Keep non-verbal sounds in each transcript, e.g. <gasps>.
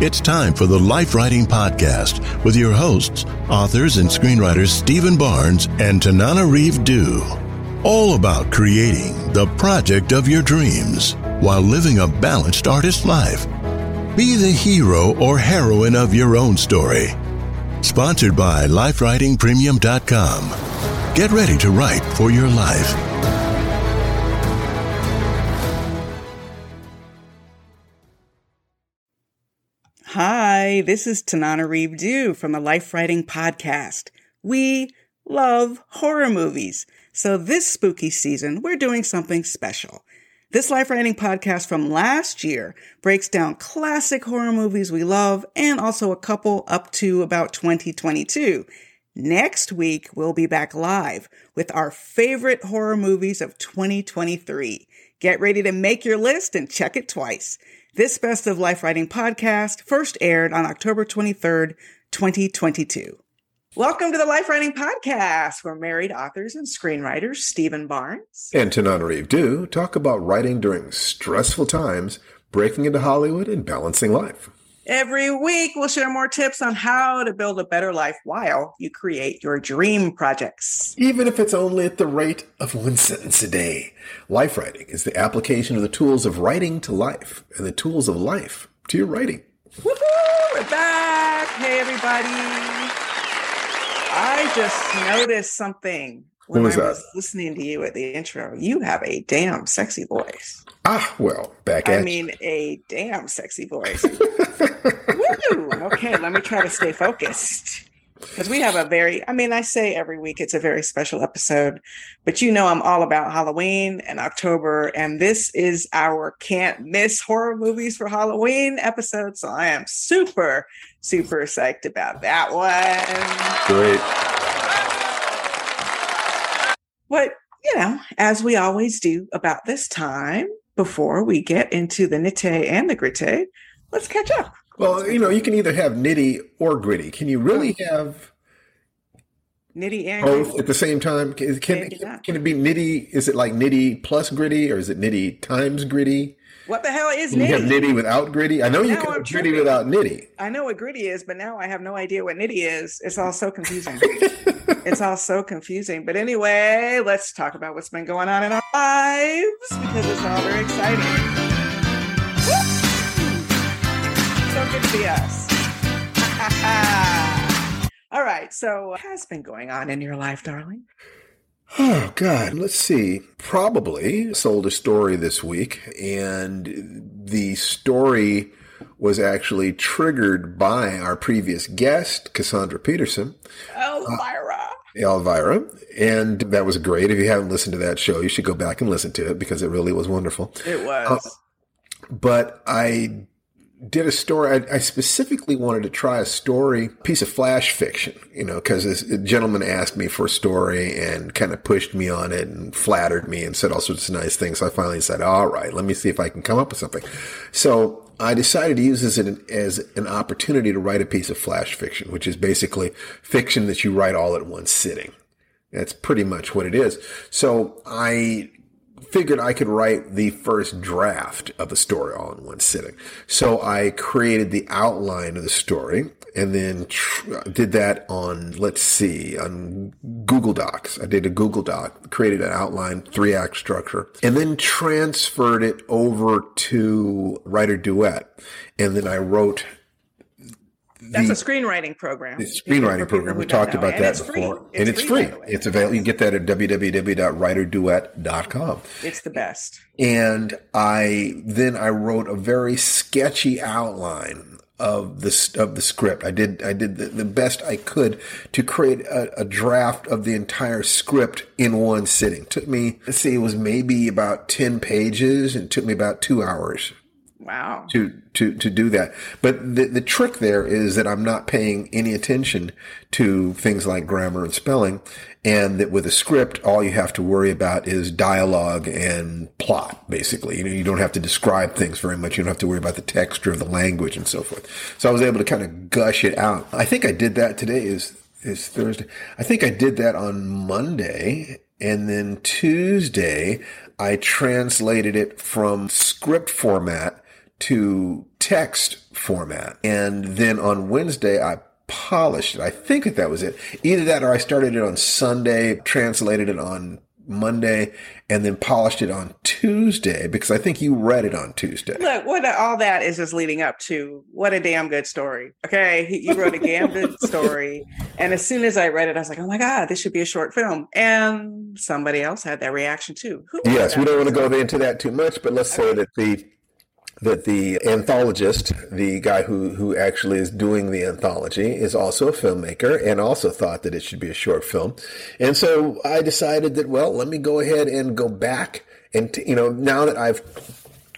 It's time for the Life Writing Podcast with your hosts, authors and screenwriters Stephen Barnes and Tananarive Due. All about creating the project of your dreams while living a balanced artist life. Be the hero or heroine of your own story. Sponsored by LifeWritingPremium.com. Get ready to write for your life. Hi, this is Tananarive Due from the Life Writing Podcast. We love horror movies. So this spooky season, we're doing something special. This Life Writing podcast from last year breaks down classic horror movies we love and also a couple up to about 2022. Next week, we'll be back live with our favorite horror movies of 2023. Get ready to make your list and check it twice. This Best of Life Writing podcast first aired on October 23rd, 2022. Welcome to the Life Writing Podcast, where married authors and screenwriters Stephen Barnes and Tananarive Due talk about writing during stressful times, breaking into Hollywood, and balancing life. Every week, we'll share more tips on how to build a better life while you create your dream projects. Even if it's only at the rate of one sentence a day. Life writing is the application of the tools of writing to life and the tools of life to your writing. Woohoo! We're back. Hey, everybody. I just noticed something when was I that? was listening to you at the intro. You have a damn sexy voice. Ah, well, back in I at mean, a damn sexy voice. <laughs> Woo! Okay, let me try to stay focused. Because we have a very, I mean, I say every week it's a very special episode, but you know, I'm all about Halloween and October, and this is our can't miss horror movies for Halloween episode. So I am super, super psyched about that one. Great. But, you know, as we always do about this time, before we get into the nitty and the gritty, let's catch up. Well, you know, you can either have nitty or gritty. Can you really have Nitty and both gritty. at the same time? Can, can, can it be nitty? Is it like nitty plus gritty or is it nitty times gritty? What the hell is Can you have nitty? nitty without gritty? I know you Now can I'm have gritty without nitty. I know what gritty is, but now I have no idea what nitty is. It's all so confusing. <laughs> it's all so confusing. But anyway, let's talk about what's been going on in our lives because it's all very exciting. Woo! So good to be us. <laughs> all right. So, what has been going on in your life, darling? Oh God, let's see. Probably sold a story this week, and the story was actually triggered by our previous guest, Cassandra Peterson, Elvira. Oh, uh, Elvira, and that was great. If you haven't listened to that show, you should go back and listen to it because it really was wonderful. it was. Um, but I did a story. I, I specifically wanted to try a story, piece of flash fiction, you know, because this gentleman asked me for a story and kind of pushed me on it and flattered me and said all sorts of nice things. So I finally said, all right, let me see if I can come up with something. So I decided to use this as an, as an opportunity to write a piece of flash fiction, which is basically fiction that you write all at one sitting. That's pretty much what it is. So I figured I could write the first draft of a story all in one sitting. So I created the outline of the story and then tr- did that on, let's see, on Google Docs. I did a Google Doc, created an outline, three act structure, and then transferred it over to Writer Duet. And then I wrote that's the, a screenwriting program. The screenwriting program. We talked about that before. It's and it's free. free. It's available. You can get that at www.writerduet.com. It's the best. And I then I wrote a very sketchy outline of the of the script. I did I did the, the best I could to create a, a, draft of the entire script in one sitting. It took me let's see, it was maybe about ten pages, and took me about two hours Wow. To to to do that. But the the trick there is that I'm not paying any attention to things like grammar and spelling and that with a script all you have to worry about is dialogue and plot basically. You know, you don't have to describe things very much. You don't have to worry about the texture of the language and so forth. So I was able to kind of gush it out. I think I did that today is is Thursday. I think I did that on Monday and then Tuesday I translated it from script format to text format. And then on Wednesday, I polished it. I think that that was it. Either that or I started it on Sunday, translated it on Monday, and then polished it on Tuesday because I think you read it on Tuesday. Look, what all that is just leading up to what a damn good story. Okay. You wrote a damn good <laughs> story. And as soon as I read it, I was like, oh my God, this should be a short film. And somebody else had that reaction too. Who yes, we don't want to go into that too much, but let's say that the that the anthologist, the guy who, who actually is doing the anthology, is also a filmmaker and also thought that it should be a short film. And so I decided that, well, let me go ahead and go back and, you know, now that I've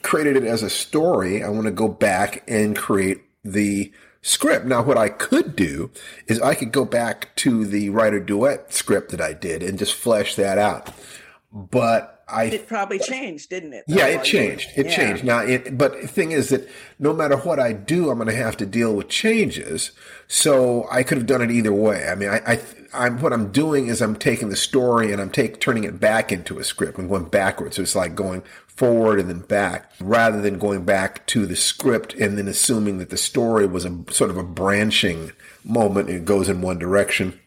created it as a story, I want to go back and create the script. Now, what I could do is I could go back to the writer duet script that I did and just flesh that out. But I it probably changed, didn't it? Yeah, it changed. It yeah. changed. Now, it, but the thing is that no matter what I do, I'm going to have to deal with changes. So I could have done it either way. I mean, I, I, I'm what I'm doing is I'm taking the story and I'm take turning it back into a script. I'm going backwards. So it's like going forward and then back, rather than going back to the script and then assuming that the story was a sort of a branching moment. It goes in one direction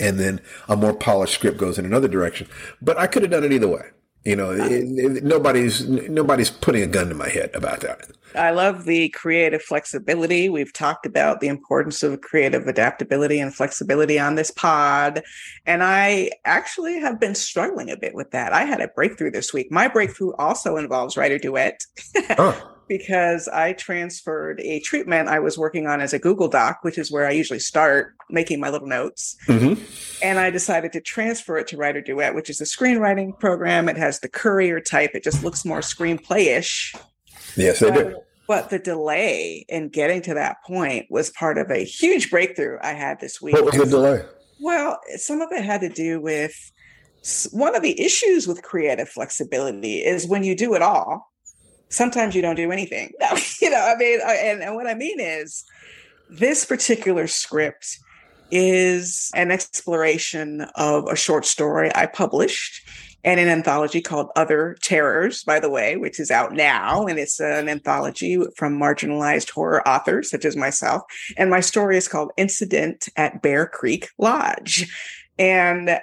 and then a more polished script goes in another direction. But I could have done it either way. You know, it, it, nobody's nobody's putting a gun to my head about that. I love the creative flexibility. We've talked about the importance of creative adaptability and flexibility on this pod. And I actually have been struggling a bit with that. I had a breakthrough this week. My breakthrough also involves writer duet. Oh. <laughs> because I transferred a treatment I was working on as a Google Doc, which is where I usually start making my little notes. Mm-hmm. And I decided to transfer it to Writer Duet, which is a screenwriting program. It has the courier type, it just looks more screenplay ish. Yes, they do. But the delay in getting to that point was part of a huge breakthrough I had this week. What was the delay? Well, some of it had to do with one of the issues with creative flexibility is when you do it all, sometimes you don't do anything. <laughs> No, you know, I mean, and, and what I mean is this particular script is an exploration of a short story I published and an anthology called Other Terrors, by the way, which is out now. And it's an anthology from marginalized horror authors such as myself. And my story is called Incident at Bear Creek Lodge. And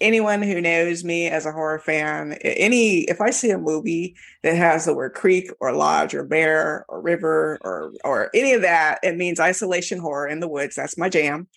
anyone who knows me as a horror fan, any if I see a movie that has the word creek or lodge or bear or river or or any of that, it means isolation horror in the woods. That's my jam.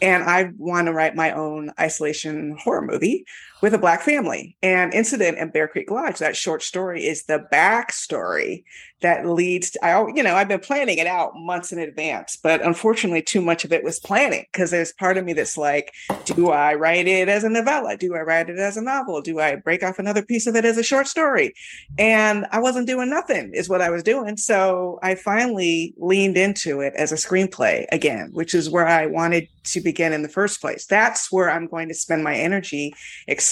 And I want to write my own isolation horror movie with a black family. And Incident in Bear Creek Lodge, that short story is the backstory that leads to, I, you know, I've been planning it out months in advance, but unfortunately, too much of it was planning because there's part of me that's like, do I write it as a novella? Do I write it as a novel? Do I break off another piece of it as a short story? And I wasn't doing nothing, is what I was doing. So I finally leaned into it as a screenplay again, which is where I wanted to begin in the first place. That's where I'm going to spend my energy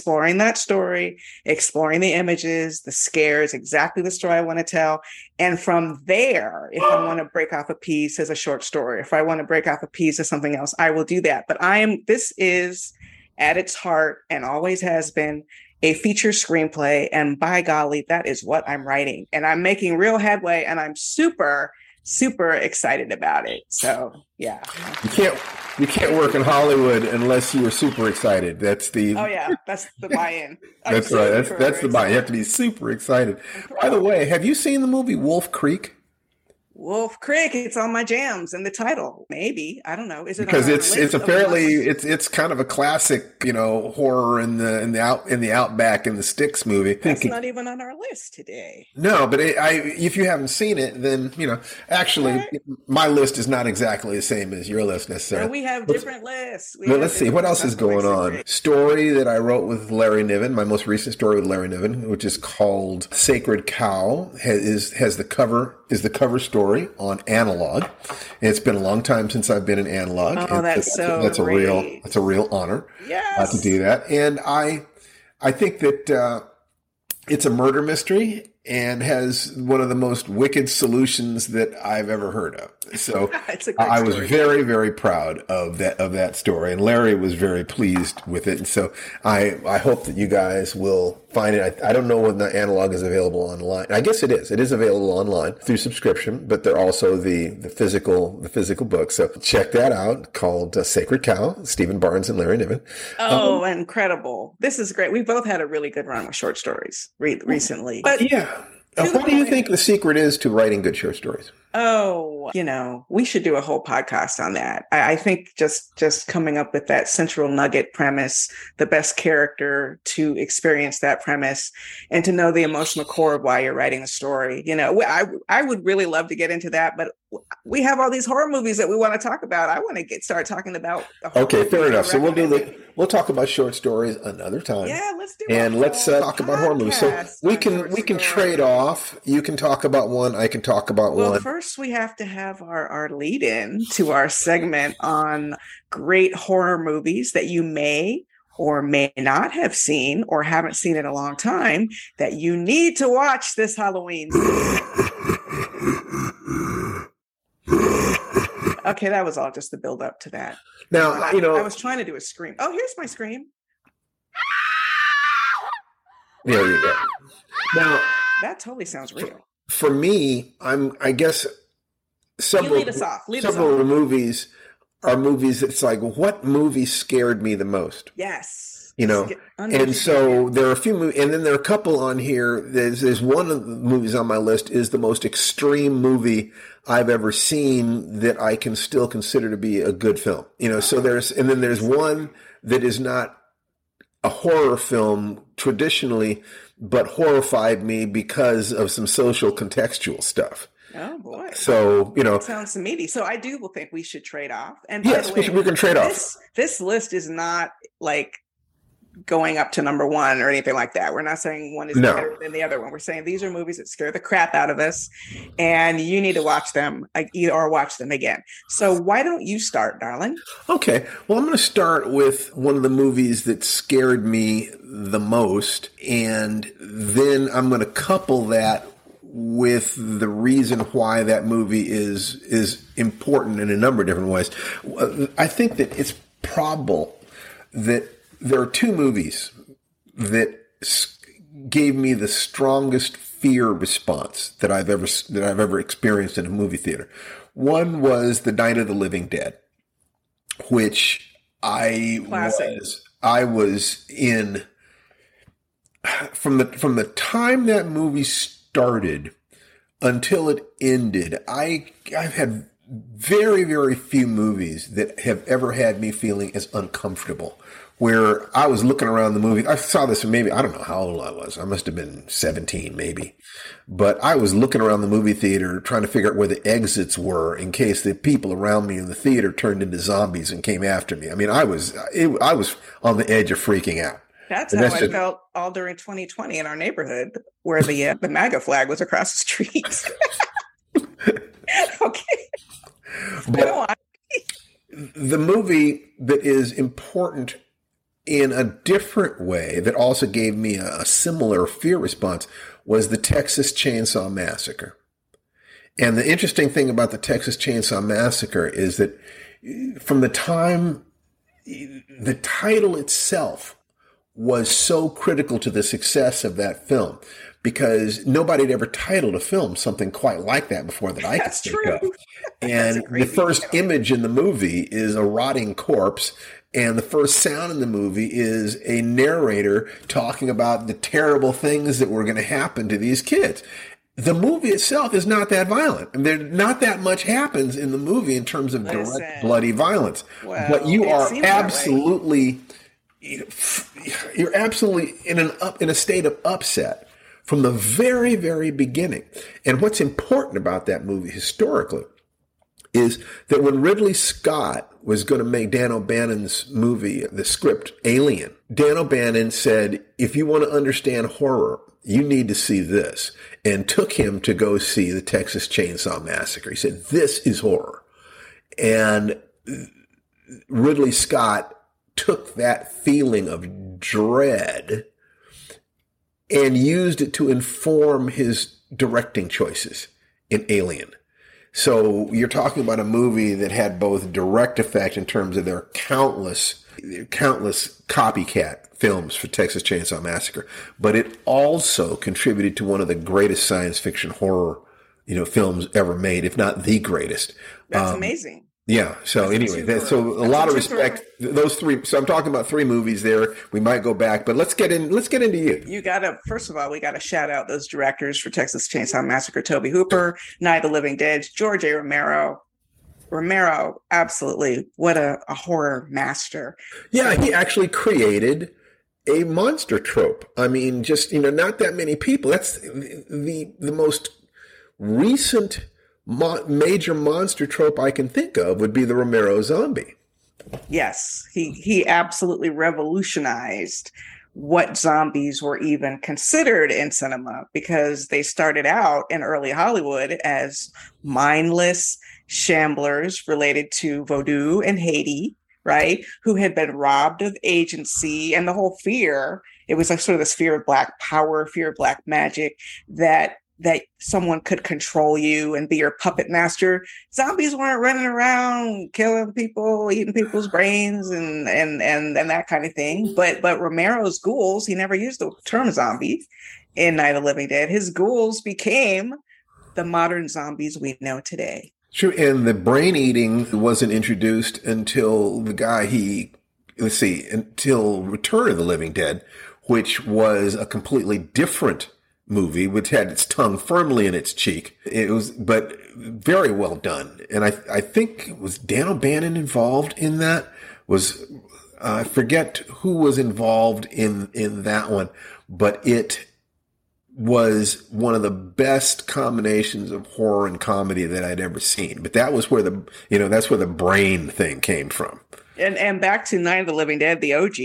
that story, exploring the images, the scares, exactly the story I want to tell. And from there, if I want to break off a piece as a short story, if I want to break off a piece as something else, I will do that. But I am, this is at its heart and always has been a feature screenplay. And by golly, that is what I'm writing. And I'm making real headway and I'm super, super excited about it. So yeah. You can't you can't work in Hollywood unless you are super excited. That's the Oh yeah, that's the buy-in. <laughs> that's right. That's that's the buy-in. You have to be super excited. By the way, have you seen the movie Wolf Creek? Wolf Creek. It's on my jams and the title. Maybe I don't know. Is it because it's it's apparently it's it's kind of a classic you know horror in the in the out in the outback in the sticks movie. That's not even on our list today. No, but it, I if you haven't seen it, then you know actually right. my list is not exactly the same as your list necessarily. No, we have different lists. We let's see what else is going on. Story that I wrote with Larry Niven, my most recent story with Larry Niven, which is called Sacred Cow, has is, has the cover is the cover story on analog. And it's been a long time since I've been in analog. Oh, that's, that's so that's great. a real that's a real honor yes. uh, to do that. And I I think that uh, it's a murder mystery and has one of the most wicked solutions that I've ever heard of. So <laughs> I was very, very proud of that of that story, and Larry was very pleased with it. And so I I hope that you guys will find it. I, I don't know when the analog is available online. I guess it is. It is available online through subscription, but they're also the the physical the physical book. So check that out. Called uh, Sacred Cow. Stephen Barnes and Larry Niven. Oh, um, incredible! This is great. We both had a really good run with short stories re- recently. But yeah. Uh, what do you think the secret is to writing good short stories? Oh, you know, we should do a whole podcast on that. I, I, think just just coming up with that central nugget premise, the best character to experience that premise, and to know the emotional core of why you're writing a story. You know, I I would really love to get into that, but we have all these horror movies that we want to talk about. I want to get start talking about. Okay, fair enough. So we'll do the we'll talk about short stories another time. Yeah, let's do. It. And let's uh, talk about horror movies. So we can we can trade off. You can talk about one. I can talk about well, one. First, we have to have our our lead in to our segment on great horror movies that you may or may not have seen or haven't seen in a long time that you need to watch this Halloween. okay, that was all just the build up to that. Now, I, you know, I was trying to do a scream. Oh, here's my scream. There you go. Now, that totally sounds real. For me, I'm, I guess, several, lead us off. Lead several movies are movies that's like, what movie scared me the most? Yes. You know? And so there are a few movies and then there are a couple on here. There's, there's one of the movies on my list is the most extreme movie i've ever seen that i can still consider to be a good film you know? So uh-huh. there's and then there's one that is not a horror film traditionally but horrified me because of some social contextual stuff Oh boy! So you know, that sounds meaty. So I do think we should trade off. And yes, way, we, we, can trade this, off. This list is not like going up to number one or anything like that. We're not saying one is no. better than the other one. We're saying these are movies that scare the crap out of us, and you need to watch them or watch them again. So why don't you start, darling? Okay. Well, I'm going to start with one of the movies that scared me the most, and then I'm going to couple that with the reason why that movie is is important in a number of different ways. Uh, I think that it's probable that there are two movies that gave me the strongest fear response that I've ever that I've ever experienced in a movie theater. One was The Night of the Living Dead, which I Classic. was I was in from the from the time that movie started until it ended. I I've had very very few movies that have ever had me feeling as uncomfortable where I was looking around the movie. I saw this maybe, I don't know how old I was. I must have been 17 maybe. But I was looking around the movie theater trying to figure out where the exits were in case the people around me in the theater turned into zombies and came after me. I mean, I was, it, I was on the edge of freaking out. That's and how that's I just, felt all during 2020 in our neighborhood where the, uh, the MAGA flag was across the street. <laughs> okay. But the movie that is important in a different way that also gave me a, a similar fear response was the Texas Chainsaw Massacre. And the interesting thing about the Texas Chainsaw Massacre is that eh, from the time eh, the title itself was so critical to the success of that film because nobody had ever titled a film something quite like that before that I could That's think true. <laughs> of. And the first image in the movie is a rotting corpse. And the first sound in the movie is a narrator talking about the terrible things that were going to happen to these kids. The movie itself is not that violent. And there not that much happens in the movie in terms of direct bloody violence. Well, but you are seems that way. absolutely you're absolutely in an up in a state of upset from the very very beginning and what's important about that movie historically is that when Ridley Scott was going to make Dan O'Bannon's movie, the script Alien, Dan O'Bannon said, if you want to understand horror, you need to see this, and took him to go see the Texas Chainsaw Massacre. He said, this is horror. And Ridley Scott took that feeling of dread and used it to inform his directing choices in Alien. So you're talking about a movie that had both direct effect in terms of their countless, countless copycat films for Texas Chainsaw Massacre, but it also contributed to one of the greatest science fiction horror, you know, films ever made, if not the greatest. That's Um, amazing. Yeah. So anyway, that, so a That's lot a of respect. Those three. So I'm talking about three movies there. We might go back, but let's get in. Let's get into you. You gotta first of all, we gotta shout out those directors for Texas Chainsaw Massacre: Tobe Hooper, Night of the Living Dead, George A. Romero. Romero, absolutely, what a, a horror master. Yeah, he actually created a monster trope. I mean, just you know, not that many people. That's the the, the most recent mo- major monster trope I can think of would be the Romero zombie. Yes, he he absolutely revolutionized what zombies were even considered in cinema because they started out in early Hollywood as mindless shamblers related to voodoo and Haiti, right? Who had been robbed of agency and the whole fear. It was like sort of this fear of black power, fear of black magic that that someone could control you and be your puppet master zombies weren't running around killing people, eating people's brains, and and and and that kind of thing. But but Romero's ghouls, he never used the term zombie in Night of the Living Dead. His ghouls became the modern zombies we know today. True, and the brain eating wasn't introduced until the guy he let's see until Return of the Living Dead, which was a completely different movie, which had its tongue firmly in its cheek. It was, but very well done, and I I think was Dan O'Bannon involved in that. Was uh, I forget who was involved in in that one, but it was one of the best combinations of horror and comedy that I'd ever seen. But that was where the you know that's where the brain thing came from. And and back to Night of the Living Dead, the OG,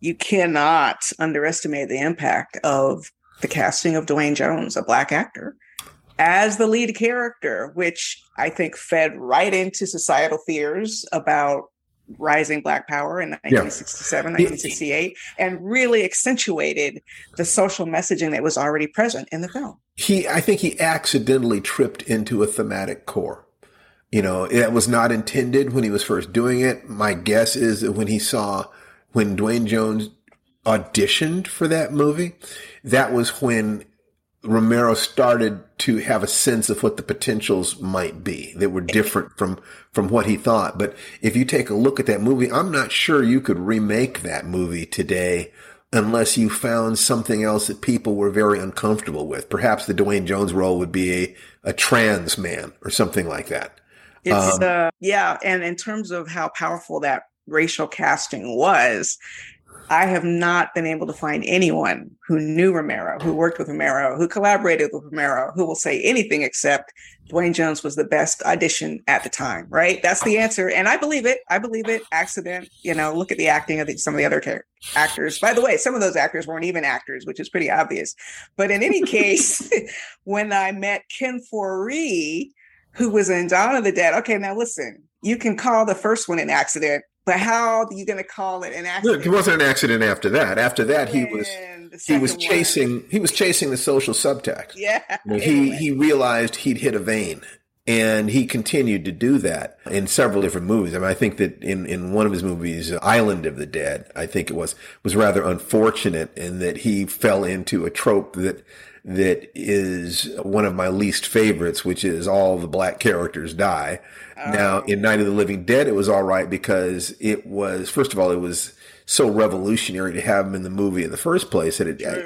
you cannot underestimate the impact of the casting of Duane Jones, a black actor, as the lead character, which I think fed right into societal fears about rising black power in 1967, 1968, and really accentuated the social messaging that was already present in the film. He, I think he accidentally tripped into a thematic core. You know, it was not intended when he was first doing it. My guess is that when he saw, when Duane Jones auditioned for that movie, that was when Romero started to have a sense of what the potentials might be that were different from, from what he thought. But if you take a look at that movie, I'm not sure you could remake that movie today unless you found something else that people were very uncomfortable with. Perhaps the Duane Jones role would be a, a trans man or something like that. It's Um, uh yeah, and in terms of how powerful that racial casting was, I have not been able to find anyone who knew Romero, who worked with Romero, who collaborated with Romero, who will say anything except Duane Jones was the best audition at the time, right? That's the answer. And I believe it. I believe it. Accident, you know, look at the acting of the, some of the other actors. By the way, some of those actors weren't even actors, which is pretty obvious. But in any <laughs> case, <laughs> when I met Ken Foree, who was in Dawn of the Dead. Okay, now listen, you can call the first one an accident, but how are you going to call it an accident? Look, it wasn't an accident after that. After that, he was he was second one- chasing he was chasing the social subtext. yeah. <laughs> He he realized he'd hit a vein, And he continued to do that in several different movies. I mean, I think that in, in one of his movies, Island of the Dead, I think it was, was rather unfortunate in that he fell into a trope that, that is one of my least favorites, which is all the black characters die. Oh. Now, in Night of the Living Dead, it was all right because it was, first of all, it was, so revolutionary to have him in the movie in the first place that it, I,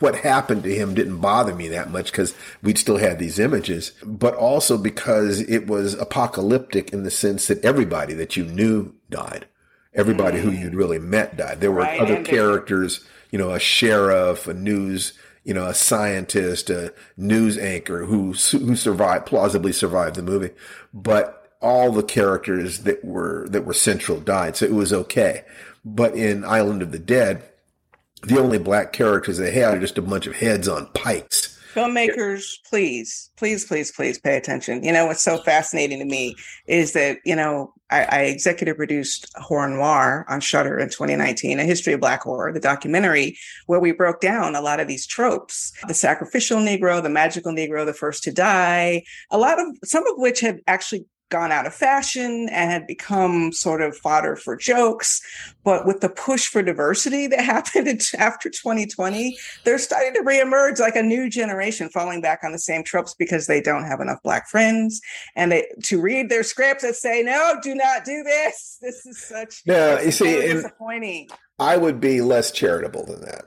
what happened to him didn't bother me that much because we'd still had these images, but also because it was apocalyptic in the sense that everybody that you knew died. Everybody mm. who you'd really met died. There were right. other characters, you know, a sheriff, a news, you know, a scientist, a news anchor who who survived, plausibly survived the movie, but all the characters that were that were central died, so it was okay. But in Island of the Dead, the only black characters they had are just a bunch of heads on pikes. Filmmakers, please, please, please, please pay attention. You know, what's so fascinating to me is that, you know, I, I executive produced Horror Noir on Shudder in 2019, A History of Black Horror, the documentary where we broke down a lot of these tropes the sacrificial Negro, the magical Negro, the first to die, a lot of some of which had actually gone out of fashion and had become sort of fodder for jokes. But with the push for diversity that <laughs> happened after 2020, they're starting to reemerge like a new generation falling back on the same tropes because they don't have enough black friends and they to read their scripts that say, no, do not do this. This is such yeah, you see, disappointing. I would be less charitable than that.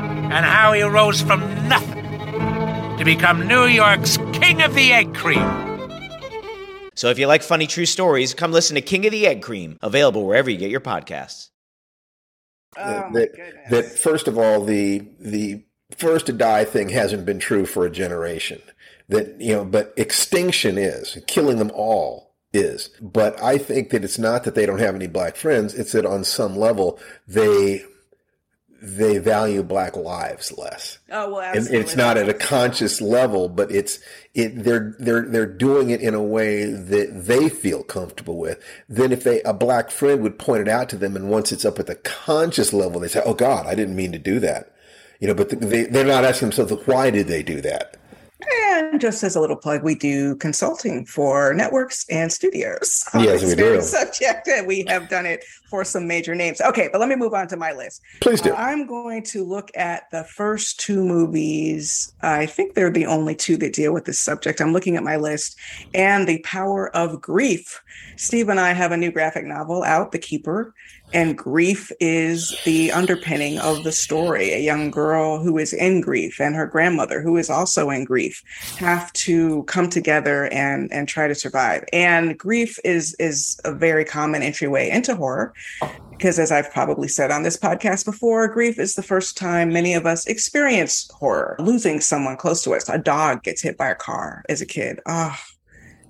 and how he rose from nothing to become New York's King of the Egg Cream. So if you like funny true stories, come listen to King of the Egg Cream, available wherever you get your podcasts. Oh that, that first of all, the the first to die thing hasn't been true for a generation. That you know, but extinction is killing them all is. But I think that it's not that they don't have any black friends; it's that on some level they they value black lives less. Oh well, absolutely. and it's not at a conscious level, but it's it. They're they're they're doing it in a way that they feel comfortable with. Then, if they a black friend would point it out to them, and once it's up at the conscious level, they say, "Oh God, I didn't mean to do that," you know. But they they're not asking themselves, "Why did they do that?" And just as a little plug, we do consulting for networks and studios. <laughs> Yes, we do. Subject, and we have done it for some major names. Okay, but let me move on to my list. Please do. Uh, I'm going to look at the first two movies. I think they're the only two that deal with this subject. I'm looking at my list, and The Power of Grief. Steve and I have a new graphic novel out, The Keeper, and grief is the underpinning of the story. A young girl who is in grief and her grandmother who is also in grief have to come together and and try to survive. And grief is is a very common entryway into horror because as I've probably said on this podcast before, grief is the first time many of us experience horror, losing someone close to us. A dog gets hit by a car as a kid. Oh,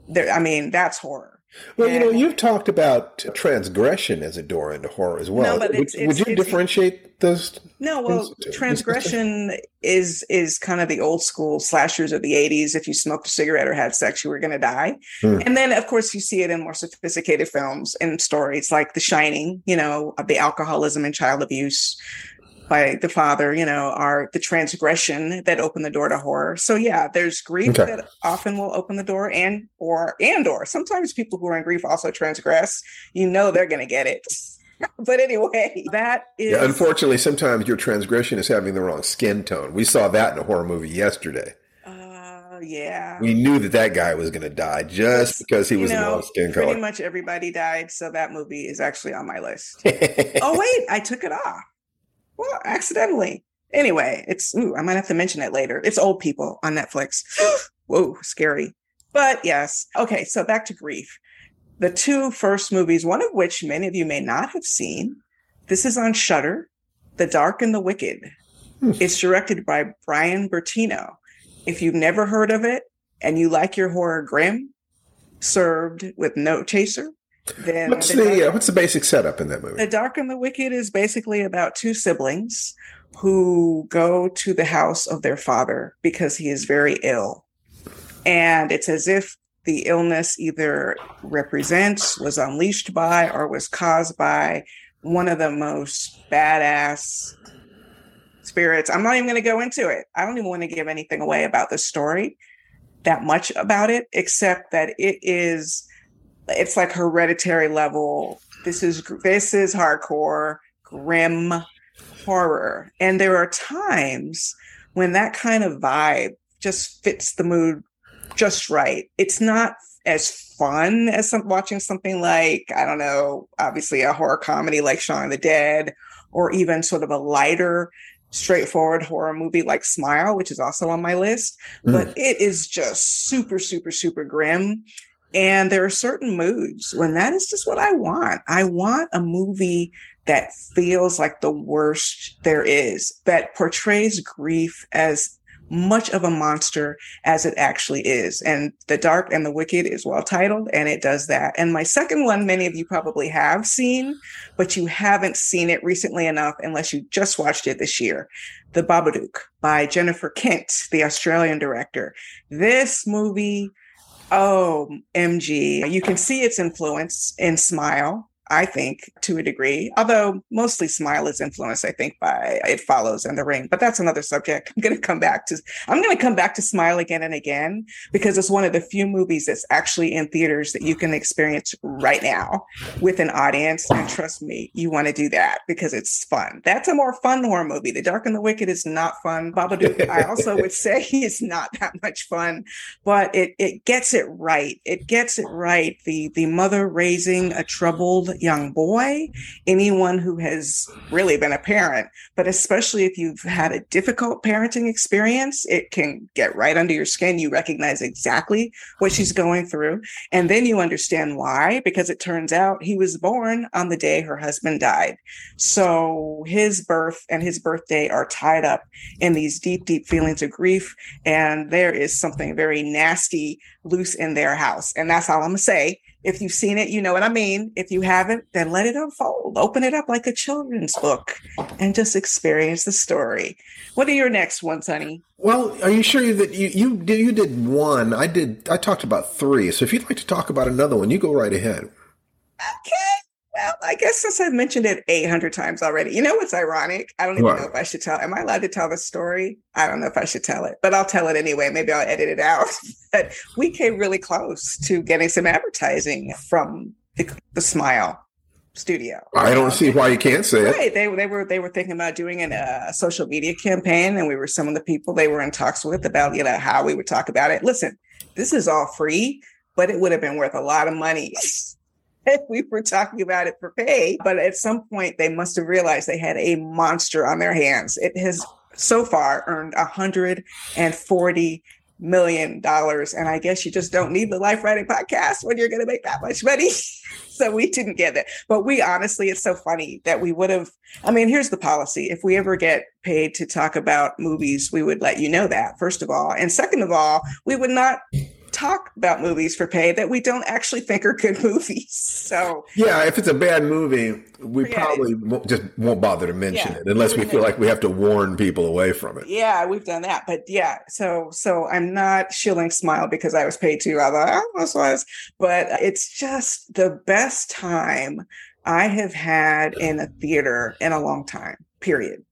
there, I mean, that's horror well, you know, you've talked about transgression as a door into horror as well. No, but would, it's, it's, would you it's, differentiate those? No, well, transgression is is kind of the old school slashers of the '80s. If you smoked a cigarette or had sex, you were going to die. Hmm. And then, of course, you see it in more sophisticated films and stories like The Shining. You know, the alcoholism and child abuse by the father, you know, are the transgression that open the door to horror. So yeah, there's grief okay. that often will open the door and or and or sometimes people who are in grief also transgress. You know they're gonna get it. <laughs> but anyway, that is yeah, unfortunately sometimes your transgression is having the wrong skin tone. We saw that in a horror movie yesterday. Uh, yeah. We knew that that guy was going to die just because he was you know, the wrong skin color. Pretty much everybody died, so that movie is actually on my list. <laughs> oh wait, I took it off. Well, accidentally. Anyway, it's ooh, I might have to mention it later. It's old people on Netflix. <gasps> Whoa, scary. But yes. Okay, so back to grief. The two first movies, one of which many of you may not have seen. This is on Shudder, The Dark and the Wicked. Hmm. It's directed by Bryan Bertino. If you've never heard of it and you like your horror grim, served with Note Chaser, then what's the, the uh, what's the basic setup in that movie? The Dark and the Wicked is basically about two siblings who go to the house of their father because he is very ill. And it's as if the illness either represents, was unleashed by, or was caused by one of the most badass spirits. I'm not even going to go into it. I don't even want to give anything away about the story, that much about it, except that it is, it's like hereditary level. This is this is hardcore, grim horror, and there are times when that kind of vibe just fits the mood just right. It's not as fun as some, watching something like, I don't know, obviously a horror comedy like Shaun of the Dead, or even sort of a lighter, straightforward horror movie like Smile, which is also on my list. Mm. But it is just super, super, super grim. And there are certain moods when that is just what I want. I want a movie that feels like the worst there is, that portrays grief as much of a monster as it actually is. And The Dark and the Wicked is well titled and it does that. And my second one, many of you probably have seen, but you haven't seen it recently enough unless you just watched it this year. The Babadook by Jennifer Kent, the Australian director. This movie, oh, MG, you can see its influence in Smile I think, to a degree, although mostly Smile is influenced, I think, by It Follows and The Ring. But that's another subject. I'm going to come back to. I'm going to come back to Smile again and again because it's one of the few movies that's actually in theaters that you can experience right now with an audience. And trust me, you want to do that because it's fun. That's a more fun horror movie. The Dark and the Wicked is not fun. Babadook, I also <laughs> would say, is not that much fun, but it it gets it right. It gets it right. The the mother raising a troubled young boy, anyone who has really been a parent, but especially if you've had a difficult parenting experience, it can get right under your skin. You recognize exactly what she's going through. And then you understand why, because it turns out he was born on the day her husband died. So his birth and his birthday are tied up in these deep, deep feelings of grief. And there is something very nasty loose in their house. And that's all I'm going to say. If you've seen it, you know what I mean. If you haven't, then let it unfold. Open it up like a children's book and just experience the story. What are your next ones, honey? Well, are you sure that you you did you did one? I did. I talked about three. So if you'd like to talk about another one, you go right ahead. Okay. Well, I guess since I've mentioned it 800 times already, you know what's ironic? I don't even what? know if I should tell. Am I allowed to tell the story? I don't know if I should tell it, but I'll tell it anyway. Maybe I'll edit it out. <laughs> but we came really close to getting some advertising from the, the Smile studio. I don't see why you can't say right. it. They, they were they were thinking about doing an, uh, a social media campaign, and we were some of the people they were in talks with about you know how we would talk about it. Listen, this is all free, but it would have been worth a lot of money <laughs> <laughs> we were talking about it for pay, but at some point they must have realized they had a monster on their hands. It has oh. so far earned 140 million dollars. And I guess you just don't need the life writing podcast when you're going to make that much money. <laughs> so we didn't get it. But we honestly, it's so funny that we would have. I mean, here's the policy if we ever get paid to talk about movies, we would let you know that, first of all. And second of all, we would not talk about movies for pay that we don't actually think are good <laughs> movies. So yeah, if it's a bad movie, we probably won't, just won't bother to mention yeah, it unless we feel like we have to warn people away from it. Yeah, we've done that, but yeah, so so I'm not shilling Smile because I was paid to, although I almost oh, was, but it's just the best time I have had in a theater in a long time. Period.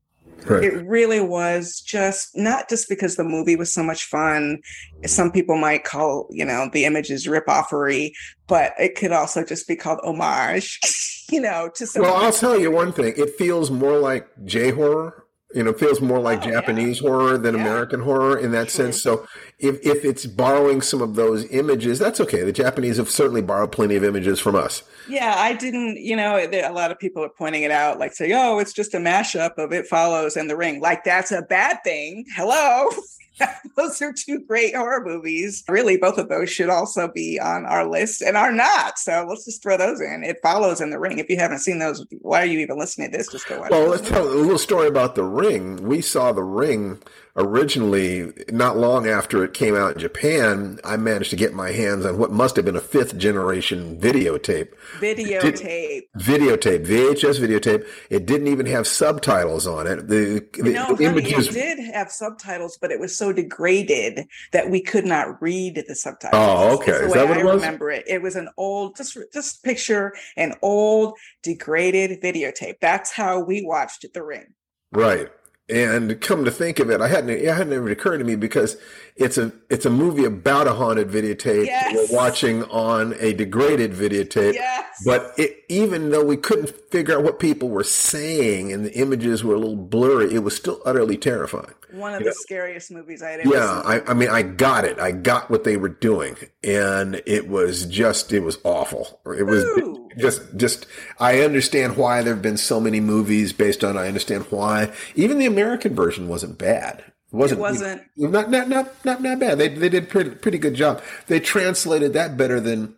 Right. It really was just not just because the movie was so much fun. Some people might call, you know, the images rip-offery, but it could also just be called homage, <laughs> you know, to some. Well, I'll tell you one thing. It feels more like J horror you know, feels more like oh, Japanese yeah. horror than yeah. American horror in that True. sense. So if, if it's borrowing some of those images, that's okay. The Japanese have certainly borrowed plenty of images from us. Yeah, I didn't, you know, a lot of people are pointing it out, like saying, oh, it's just a mashup of It Follows and The Ring. Like that's a bad thing. Hello. <laughs> <laughs> those are two great horror movies. Really, both of those should also be on our list and are not. So let's just throw those in. It follows in the ring. If you haven't seen those, why are you even listening to this? Just go watch. Well, let's tell a little story about the ring. We saw the ring originally not long after it came out in Japan. I managed to get my hands on what must have been a fifth generation videotape. Videotape. videotape, VHS videotape. It didn't even have subtitles on it. The, the no, honey, images. it did have subtitles, but it was so degraded that we could not read the subtitles. Oh, okay. That's the Is that what I it was? remember it. It was an old, just just picture an old degraded videotape. That's how we watched The Ring. Right. And come to think of it, I hadn't it hadn't even occurred to me because it's a it's a movie about a haunted videotape Yes. we're watching on a degraded videotape. Yes. But it, even though we couldn't figure out what people were saying and the images were a little blurry, it was still utterly terrifying. One of Yeah. the scariest movies I had ever Yeah, seen. I, I mean, I got it. I got what they were doing, and it was just, it was awful. It was just, just. I understand why there have been so many movies based on. I understand why even the American version wasn't bad. It wasn't. It wasn't. Not, not, not, not, not bad. They, they did pretty, pretty good job. They translated that better than,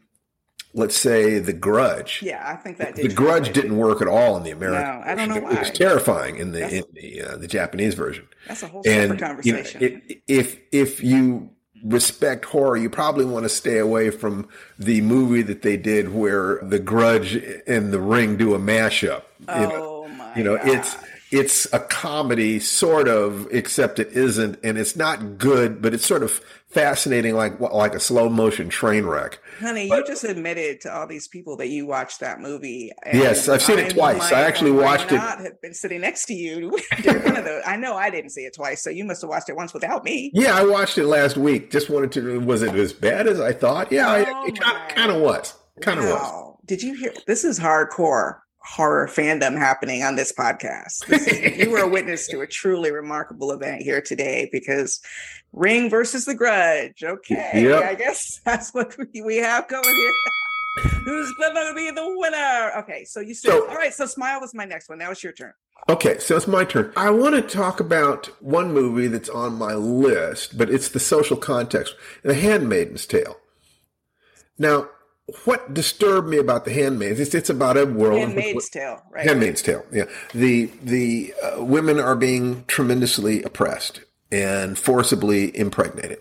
let's say, The Grudge. Yeah, I think that The. Grudge didn't work at all in the American. No, I don't know why. It was terrifying in the That's- in the uh, the Japanese version. That's a whole separate And you know, conversation. it- if if you respect horror, you probably want to stay away from the movie that they did where The Grudge and The Ring do a mashup. You know, oh my! you know it's it's a comedy sort of, except it isn't, and it's not good, but it's sort of fascinating, like like a slow motion train wreck. Honey, you just admitted to all these people that you watched that movie. and Yes, I've seen it twice. I actually watched it- have been sitting next to you. <laughs> one of those. I know I didn't see it twice, so you must have watched it once without me. Yeah, I watched it last week. Just wanted to. Was it as bad as I thought? Yeah, Oh it, it kind of was. Kind of was. Did you hear? This is hardcore horror fandom happening on this podcast. This is- you were a <laughs> witness to a truly remarkable event here today because Ring versus The Grudge. Okay, Yep. I guess <laughs> that's what we, we have going here. <laughs> Who's going to be the winner? Okay, so you said, So- all right, so Smile was my next one. Now it's your turn. Okay, so it's my turn. I want to talk about one movie that's on my list, but it's the social context The Handmaid's Tale. Now, what disturbed me about The Handmaid's, it's, it's about a world. Handmaid's Tale, right? Handmaid's Tale. Yeah, the the uh, women are being tremendously oppressed and forcibly impregnated.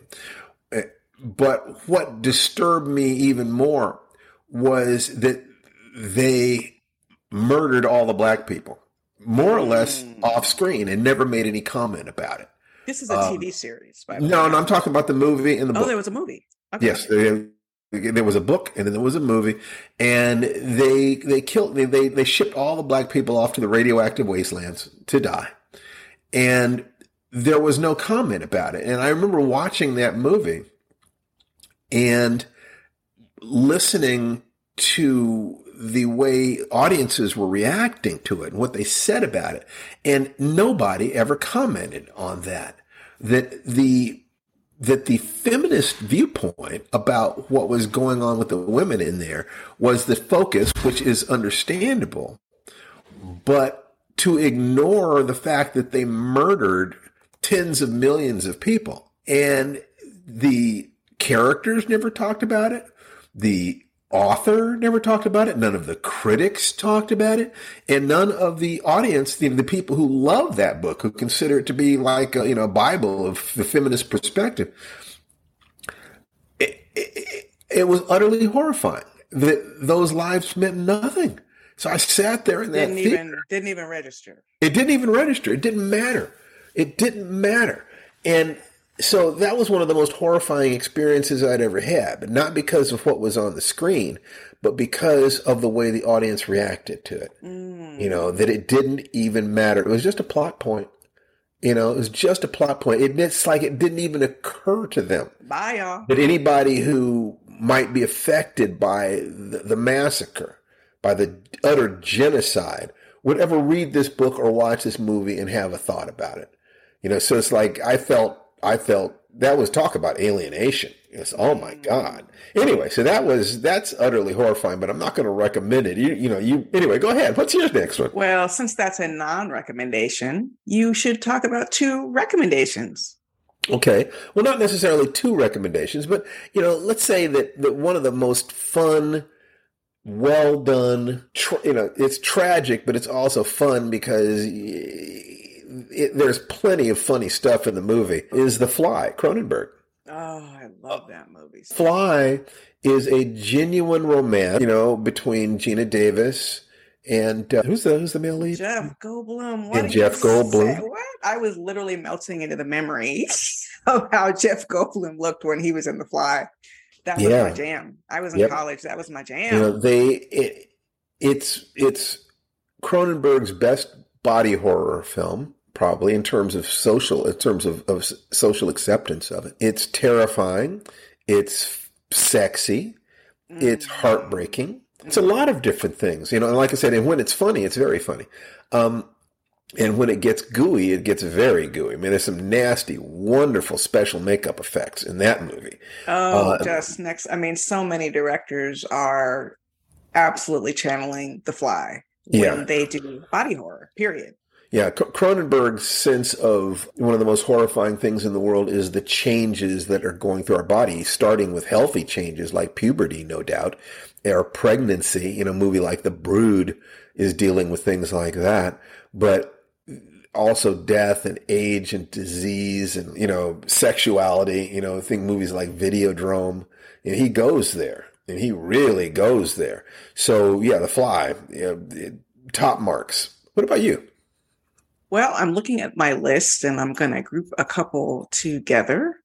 Uh, But what disturbed me even more was that they murdered all the black people, more or less off screen, and never made any comment about it. This is a Um, TV series. By the No, way. no, I'm talking about the movie and the Oh, book. there was a movie. Okay. Yes, there, there was a book and then there was a movie, and they they killed they, they they shipped all the black people off to the radioactive wastelands to die, and there was no comment about it. And I remember watching that movie and listening to the way audiences were reacting to it and what they said about it, and nobody ever commented on that. That the that the feminist viewpoint about what was going on with the women in there was the focus, which is understandable, but to ignore the fact that they murdered tens of millions of people and the characters never talked about it. The author never talked about it. None of the critics talked about it. And none of the audience, the, the people who love that book, who consider it to be like a, you know, a Bible of the feminist perspective, it, it, it was utterly horrifying that those lives meant nothing. So I sat there in that Didn't theater. even didn't even register. It didn't even register. It didn't matter. It didn't matter. And so that was one of the most horrifying experiences I'd ever had, but not because of what was on the screen, but because of the way the audience reacted to it. You know, mm. that it didn't even matter. It was just a plot point. You know, it was just a plot point. It, it's like it didn't even occur to them Bye, y'all. that anybody who might be affected by the, the massacre, by the utter genocide, would ever read this book or watch this movie and have a thought about it. You know, so it's like I felt, I felt that was talk about alienation. It's oh my mm. god. Anyway, so that was that's utterly horrifying, but I'm not going to recommend it. You, you know, you anyway. Go ahead. What's your next one? Well, since that's a non-recommendation, you should talk about two recommendations. Okay. Well, not necessarily two recommendations, but you know, let's say that, that one of the most fun, well done, tra- you know, it's tragic, but it's also fun because it, there's plenty of funny stuff in the movie. Is The Fly, Cronenberg. Oh, I love that movie. Fly is a genuine romance, you know, between Geena Davis and uh, who's the who's the male lead? Jeff Goldblum. What and Jeff Goldblum. What? I was literally melting into the memory <laughs> of how Jeff Goldblum looked when he was in The Fly. That was Yeah. my jam. I was in Yep. college. That was my jam. You know, they it, it's it's Cronenberg's best body horror film, probably in terms of social, in terms of, of social acceptance of it. It's terrifying. It's sexy. It's heartbreaking. It's a lot of different things, you know. And like I said, and when it's funny, it's very funny. Um, and when it gets gooey, it gets very gooey. I mean, there's some nasty, wonderful special makeup effects in that movie. Oh, Uh, just next. I mean, so many directors are absolutely channeling The Fly when Yeah. they do body horror. Period. Yeah, Cronenberg's sense of one of the most horrifying things in the world is the changes that are going through our body, starting with healthy changes like puberty, no doubt, or pregnancy. You know, a movie like The Brood is dealing with things like that, but also death and age and disease and, you know, sexuality. You know, think movies like Videodrome, and he goes there, and he really goes there. So, yeah, The Fly, you know, top marks. What about you? Well, I'm looking at my list and I'm going to group a couple together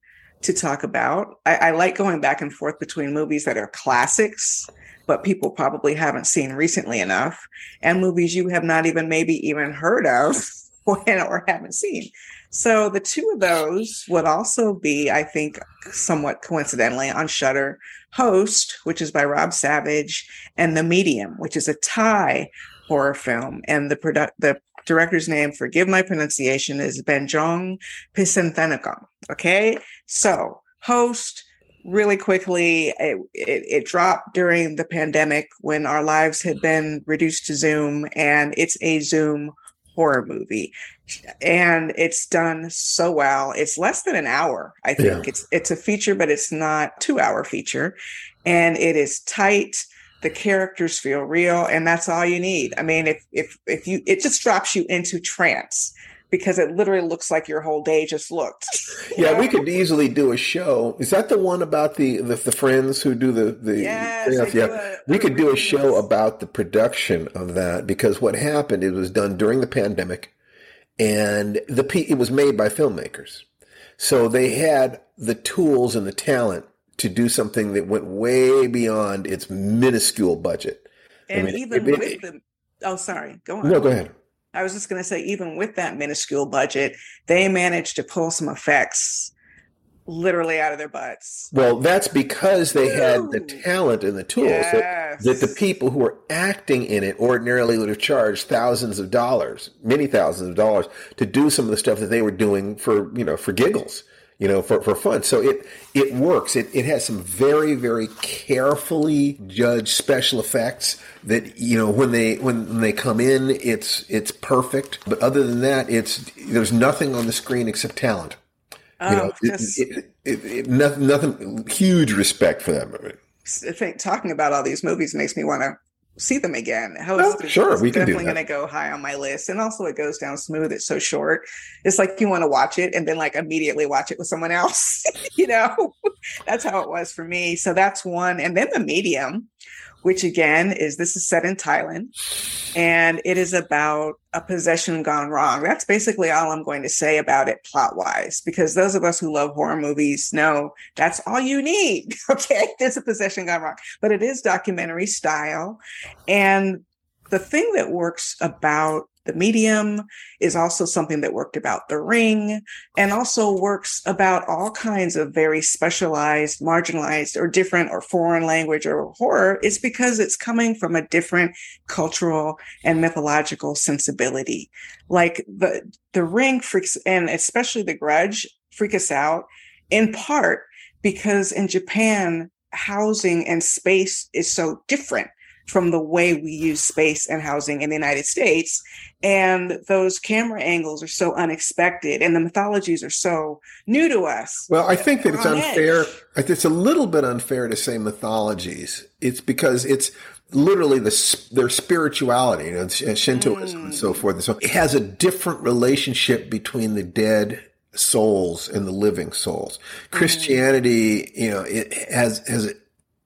to talk about. I, I like going back and forth between movies that are classics, but people probably haven't seen recently enough, and movies you have not even maybe even heard of <laughs> when, or haven't seen. So the two of those would also be, I think, somewhat coincidentally on Shudder, Host, which is by Rob Savage, and The Medium, which is a Thai horror film, and the product the director's name, forgive my pronunciation, is Banjong Pisanthanakun. Okay, so Host. Really quickly, it, it, it dropped during the pandemic when our lives had been reduced to Zoom, and it's a Zoom horror movie and it's done so well it's less than an hour i think Yeah. it's it's a feature but it's not two hour feature and it is tight the characters feel real and that's all you need. I mean if if if you it just drops you into trance because it literally looks like your whole day just looked. <laughs> Yeah, we could easily do a show. Is that the one about the the, the friends who do the the? Yes, yeah, a- we could do a show about the production of that because what happened it was done during the pandemic, and the it was made by filmmakers, so they had the tools and the talent to do something that went way beyond its minuscule budget. I and mean, even it- it- with the oh sorry go on No, go ahead. I was just going to say, even with that minuscule budget, they managed to pull some effects literally out of their butts. Well, that's because they had the talent and the tools that, that the people who were acting in it ordinarily would have charged thousands of dollars, many thousands of dollars, to do some of the stuff that they were doing for you know for giggles, you know, for, for fun. So it it works. It it has some very very carefully judged special effects that you know when they when they come in, it's it's perfect. But other than that, it's there's nothing on the screen except talent. You oh, know, Oh, it- it, it, it, nothing, nothing, huge respect for that movie. I think talking about all these movies makes me want to see them again. Well, oh, is- sure, we can definitely going to go high on my list, and also it goes down smooth. It's so short. It's like you want to watch it and then like immediately watch it with someone else. <laughs> you know, <laughs> that's how it was for me. So that's one, and then the medium, which again is this is set in Thailand, and it is about a possession gone wrong. That's basically all I'm going to say about it plot wise, because those of us who love horror movies know that's all you need. <laughs> Okay, there's a possession gone wrong, but it is documentary style. And the thing that works about the medium is also something that worked about the ring and also works about all kinds of very specialized marginalized or different or foreign language or horror is because it's coming from a different cultural and mythological sensibility. Like the the ring freaks and especially the grudge freak us out in part because in japan housing and space is so different from the way we use space and housing in the United States. And those camera angles are so unexpected and the mythologies are so new to us. Well, I think that it's unfair. edge. It's a little bit unfair to say mythologies. It's because it's literally the their spirituality, you know, Shintoism and so mm. forth. And so it has a different relationship between the dead souls and the living souls. Mm-hmm. Christianity, you know, it has has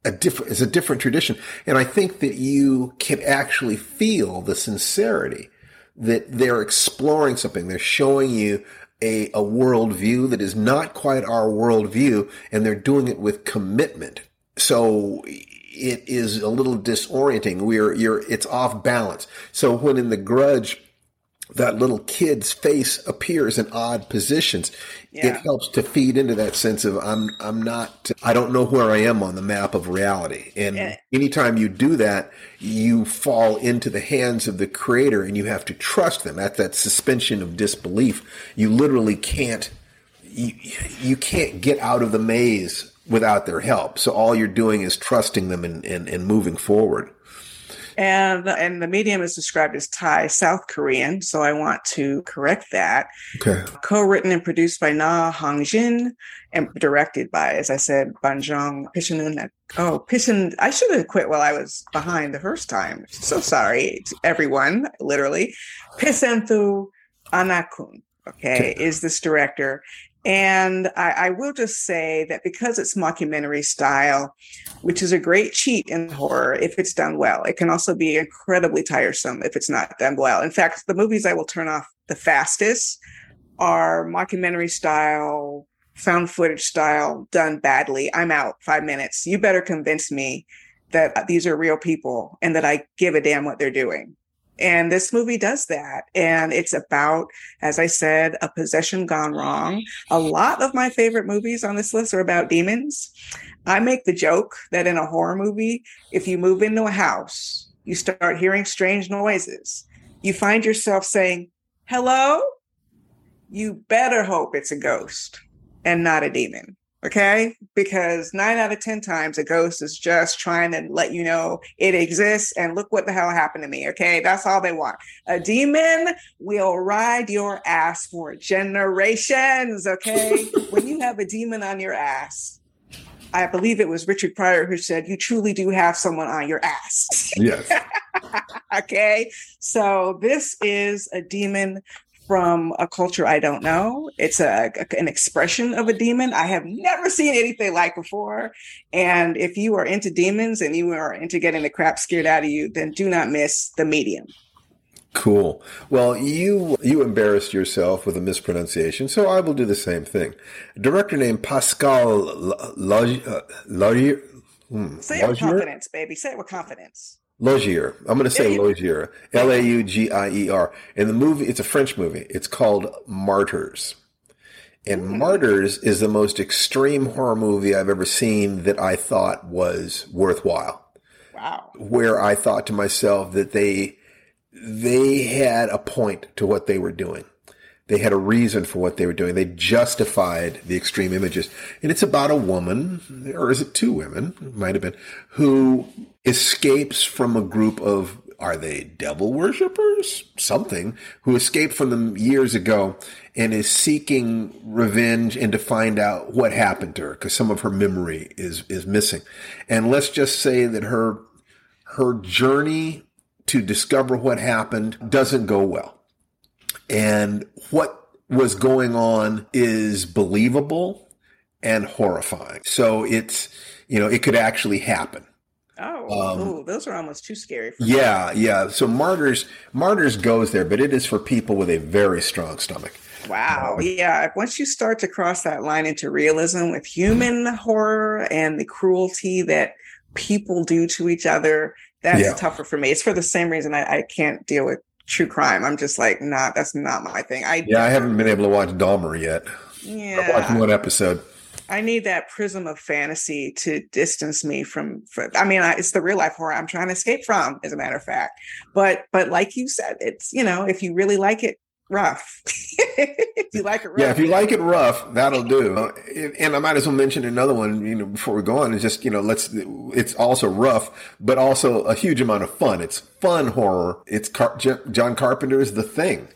a, different is a different tradition, and I think that you can actually feel the sincerity that they're exploring something. They're showing you a, a worldview that is not quite our worldview, and they're doing it with commitment. So it is a little disorienting. We're you're it's off balance. So when in the grudge that little kid's face appears in odd positions, it helps to feed into that sense of I'm I'm not I don't know where I am on the map of reality. And Yeah. anytime you do that, you fall into the hands of the creator and you have to trust them. At that suspension of disbelief, you literally can't you, you can't get out of the maze without their help. So all you're doing is trusting them and, and, and moving forward. And and the medium is described as Thai South Korean, so I want to correct that. Okay. Co-written and produced by Na Hong-jin and directed by, as I said, Banjong Pishanun. Oh, Pishan! I should have quit while I was behind the first time. So sorry, to everyone. Literally, Pisenthu Anakun. Okay, is this director? And I, I will just say that because it's mockumentary style, which is a great cheat in horror if it's done well, it can also be incredibly tiresome if it's not done well. In fact, the movies I will turn off the fastest are mockumentary style, found footage style, done badly. I'm out five minutes. You better convince me that these are real people and that I give a damn what they're doing. And this movie does that. And it's about, as I said, a possession gone wrong. A lot of my favorite movies on this list are about demons. I make the joke that in a horror movie, if you move into a house, you start hearing strange noises, you find yourself saying, hello, you better hope it's a ghost and not a demon. Okay. Because nine out of 10 times a ghost is just trying to let you know it exists and look what the hell happened to me. Okay. That's all they want. A demon will ride your ass for generations. Okay. <laughs> when you have a demon on your ass, I believe it was Richard Pryor who said, You truly do have someone on your ass. Yes. <laughs> okay. So this is a demon from a culture I don't know. It's a, an expression of a demon I have never seen anything like before. And if you are into demons and you are into getting the crap scared out of you, then do not miss the medium. Cool. Well, you you embarrassed yourself with a mispronunciation, so I will do the same thing. A director named Pascal Laugier. Laugier. Hmm, Say it with confidence, baby. Say it with confidence. Laugier. I'm going to say Laugier. L A U G I E R. And the movie, it's a French movie. It's called Martyrs. And Martyrs is the most extreme horror movie I've ever seen that I thought was worthwhile. Wow. Where I thought to myself that they they had a point to what they were doing. They had a reason for what they were doing. They justified the extreme images. And it's about a woman, or is it two women? It might have been, who escapes from a group of, are they devil worshippers? Something, who escaped from them years ago and is seeking revenge and to find out what happened to her because some of her memory is, is missing. And let's just say that her, her journey to discover what happened doesn't go well. And what was going on is believable and horrifying. So it's, you know, it could actually happen. Oh, Um, ooh, those are almost too scary. For Yeah, yeah. So martyrs, martyrs goes there, but it is for people with a very strong stomach. Wow. Yeah. Once you start to cross that line into realism with human horror and the cruelty that people do to each other, that's Yeah. tougher for me. It's for the same reason I, I can't deal with true crime. I'm just like, nah, that's not my thing. I Yeah, I haven't been able to watch Dahmer yet. I watched yeah. one episode. I need that prism of fantasy to distance me from. from I mean, I, it's the real life horror I'm trying to escape from, as a matter of fact. But but like you said, it's you know, if you really like it, rough. <laughs> if you like it rough. Yeah, if you like it rough, that'll do. Uh, and I might as well mention another one, you know, before we go on. Is just you know, let's. It's also rough, but also a huge amount of fun. It's fun horror. It's Car- John Carpenter's The Thing.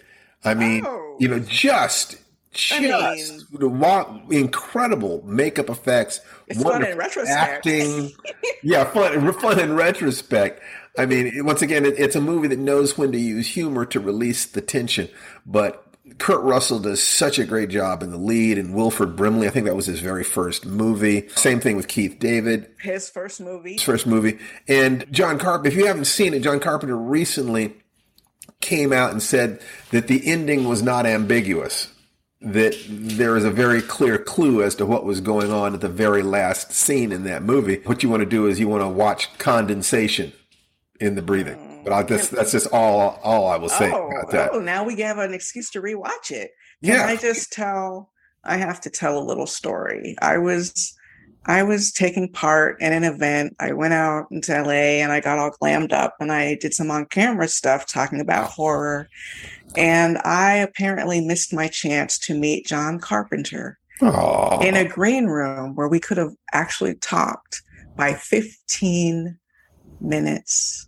I mean, oh. you know, just just I mean, incredible makeup effects. It's fun in retrospect. Acting, yeah, fun, fun in retrospect. I mean, once again, it, it's a movie that knows when to use humor to release the tension. But Kurt Russell does such a great job in the lead, and Wilford Brimley. I think that was his very first movie. Same thing with Keith David. His first movie. His first movie. And John Carpenter. If you haven't seen it, John Carpenter recently came out and said that the ending was not ambiguous that there is a very clear clue as to what was going on at the very last scene in that movie. What you want to do is you want to watch condensation in the breathing. Oh, but I, that's that's just all all I will say oh, about that. Oh, oh, now we have an excuse to rewatch it. Can yeah. I just tell? I have to tell a little story. I was I was taking part in an event. I went out into LA and I got all glammed up and I did some on camera stuff talking about oh. horror. And I apparently missed my chance to meet John Carpenter Aww. in a green room where we could have actually talked by 15 minutes.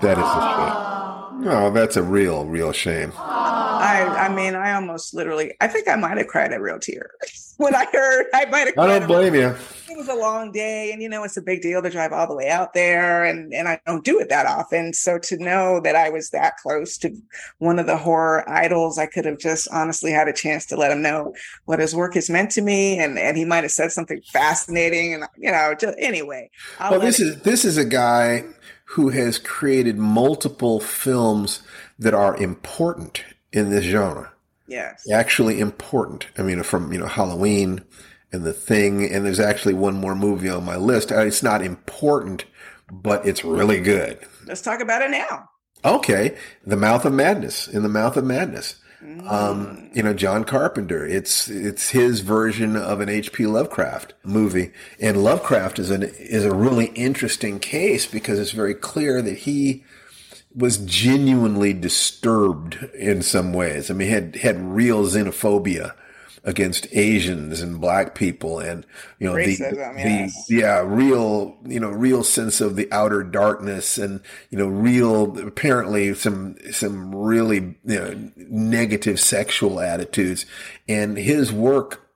That is a shame. Oh, that's a real, real shame. I, I mean, I almost literally, I think I might have cried a real tear <laughs> when I heard. I might have. I don't blame you. It was a long day, and you know, it's a big deal to drive all the way out there, and and I don't do it that often. So to know that I was that close to one of the horror idols, I could have just honestly had a chance to let him know what his work has meant to me, and and he might have said something fascinating, and you know, just anyway. I'll well, this it- is this is a guy who has created multiple films that are important in this genre. Yes. Actually important. I mean, from, you know, Halloween and The Thing, and there's actually one more movie on my list. Uh, it's not important, but it's really good. Let's talk about it now. Okay. The Mouth of Madness. In the Mouth of Madness. Um, you know, John Carpenter. It's it's his version of an H.P. Lovecraft movie, and Lovecraft is an is a really interesting case because it's very clear that he was genuinely disturbed in some ways. I mean, had had real xenophobia against Asians and black people and you know Racism, the, yes. the yeah real you know real sense of the outer darkness and you know real apparently some some really you know, negative sexual attitudes and his work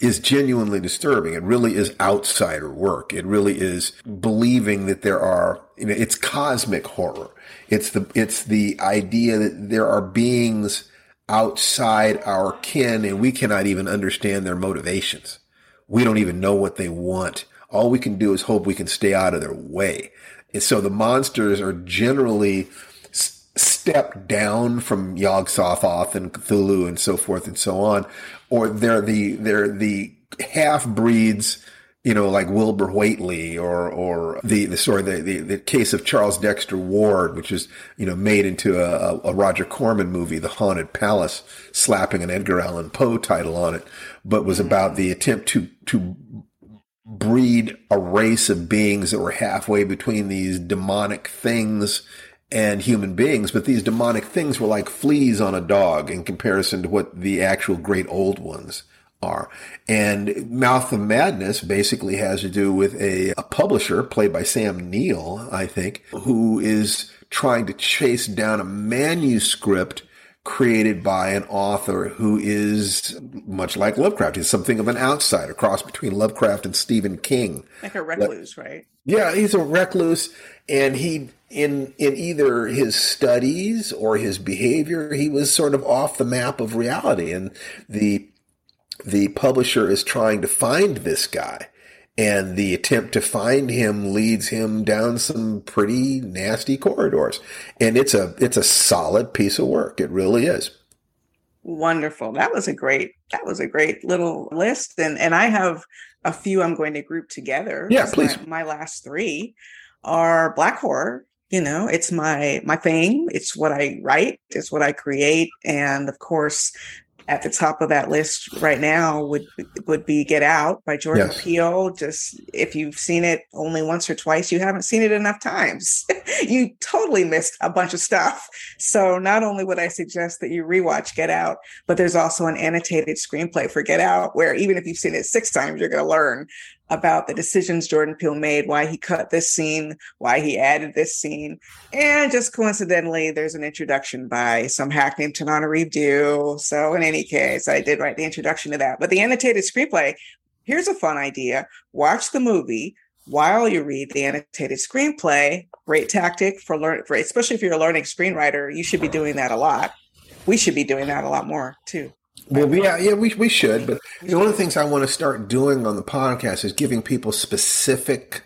is genuinely disturbing. It really is outsider work. It really is believing that there are, you know, it's cosmic horror. It's the, it's the idea that there are beings outside our kin and we cannot even understand their motivations. We don't even know what they want. All we can do is hope we can stay out of their way. And so the monsters are generally step down from Yog Sothoth and Cthulhu and so forth and so on, or they're the they're the half breeds, you know, like Wilbur Whateley or or the the sorry the, the, the case of Charles Dexter Ward, which is you know made into a, a Roger Corman movie, The Haunted Palace, slapping an Edgar Allan Poe title on it, but was mm-hmm. about the attempt to to breed a race of beings that were halfway between these demonic things and human beings, but these demonic things were like fleas on a dog in comparison to what the actual great old ones are. And Mouth of Madness basically has to do with a, a publisher played by Sam Neill, I think, who is trying to chase down a manuscript created by an author who is much like Lovecraft. He's something of an outsider, cross between Lovecraft and Stephen King. Like a recluse, right? Yeah, he's a recluse and he in in either his studies or his behavior he was sort of off the map of reality and the the publisher is trying to find this guy and the attempt to find him leads him down some pretty nasty corridors. And it's a it's a solid piece of work. It really is. Wonderful. That was a great that was a great little list. And and i have a few i'm going to group together yeah please my, my last three are black horror. You know it's my my thing. It's what i write. It's what i create. And of course at the top of that list right now would would be Get Out by Jordan Yes. Peele. Just if you've seen it only once or twice, you haven't seen it enough times. <laughs> you totally missed a bunch of stuff. So not only would I suggest that you rewatch Get Out, but there's also an annotated screenplay for Get Out where even if you've seen it six times, you're going to learn about the decisions Jordan Peele made, why he cut this scene, why he added this scene. And just coincidentally, there's an introduction by some hack named Tananarive Due. So in any case, I did write the introduction to that. But the annotated screenplay, here's a fun idea. Watch the movie while you read the annotated screenplay. Great tactic for learn for especially if you're a learning screenwriter, you should be doing that a lot. We should be doing that a lot more too. Well, yeah, yeah, we, we should. But you know, one of the things I want to start doing on the podcast is giving people specific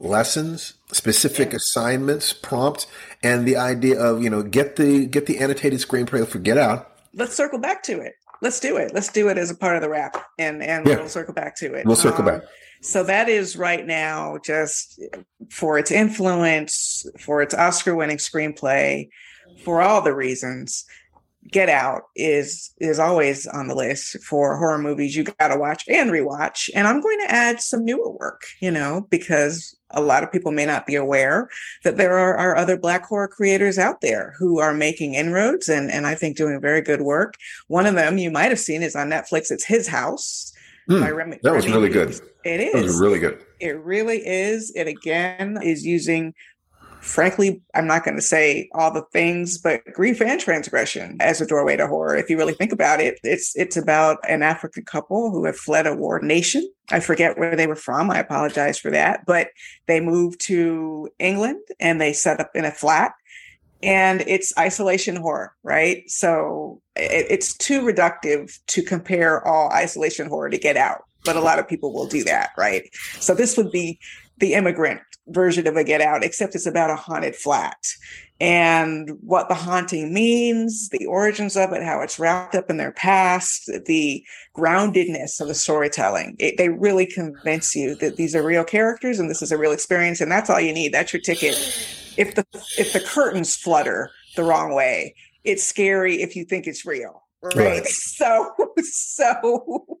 lessons, specific assignments, prompts, and the idea of you know get the get the annotated screenplay for Get Out. Let's circle back to it. Let's do it. Let's do it as a part of the wrap, and and Yeah. we'll circle back to it. We'll circle Um, back. So that is right now just for its influence, for its Oscar-winning screenplay, for all the reasons. Get Out is is always on the list for horror movies you got to watch and rewatch. And I'm going to add some newer work, you know, because a lot of people may not be aware that there are, are other black horror creators out there who are making inroads and and I think doing very good work. One of them you might have seen is on Netflix. It's His House. Hmm, by Remi- that was really good. It is. It was really good. It really is. It again is using, frankly, I'm not going to say all the things, but grief and transgression as a doorway to horror. If you really think about it, it's it's about an African couple who have fled a war nation. I forget where they were from. I apologize for that, but they moved to England and they set up in a flat and it's isolation horror, right? So it, it's too reductive to compare all isolation horror to Get Out, but a lot of people will do that, right? So this would be the immigrant version of a Get Out, except it's about a haunted flat and what the haunting means, the origins of it, how it's wrapped up in their past, the groundedness of the storytelling. It, they really convince you that these are real characters and this is a real experience, and that's all you need. That's your ticket. If the if the curtains flutter the wrong way, it's scary if you think it's real. Right. Right. <laughs> So so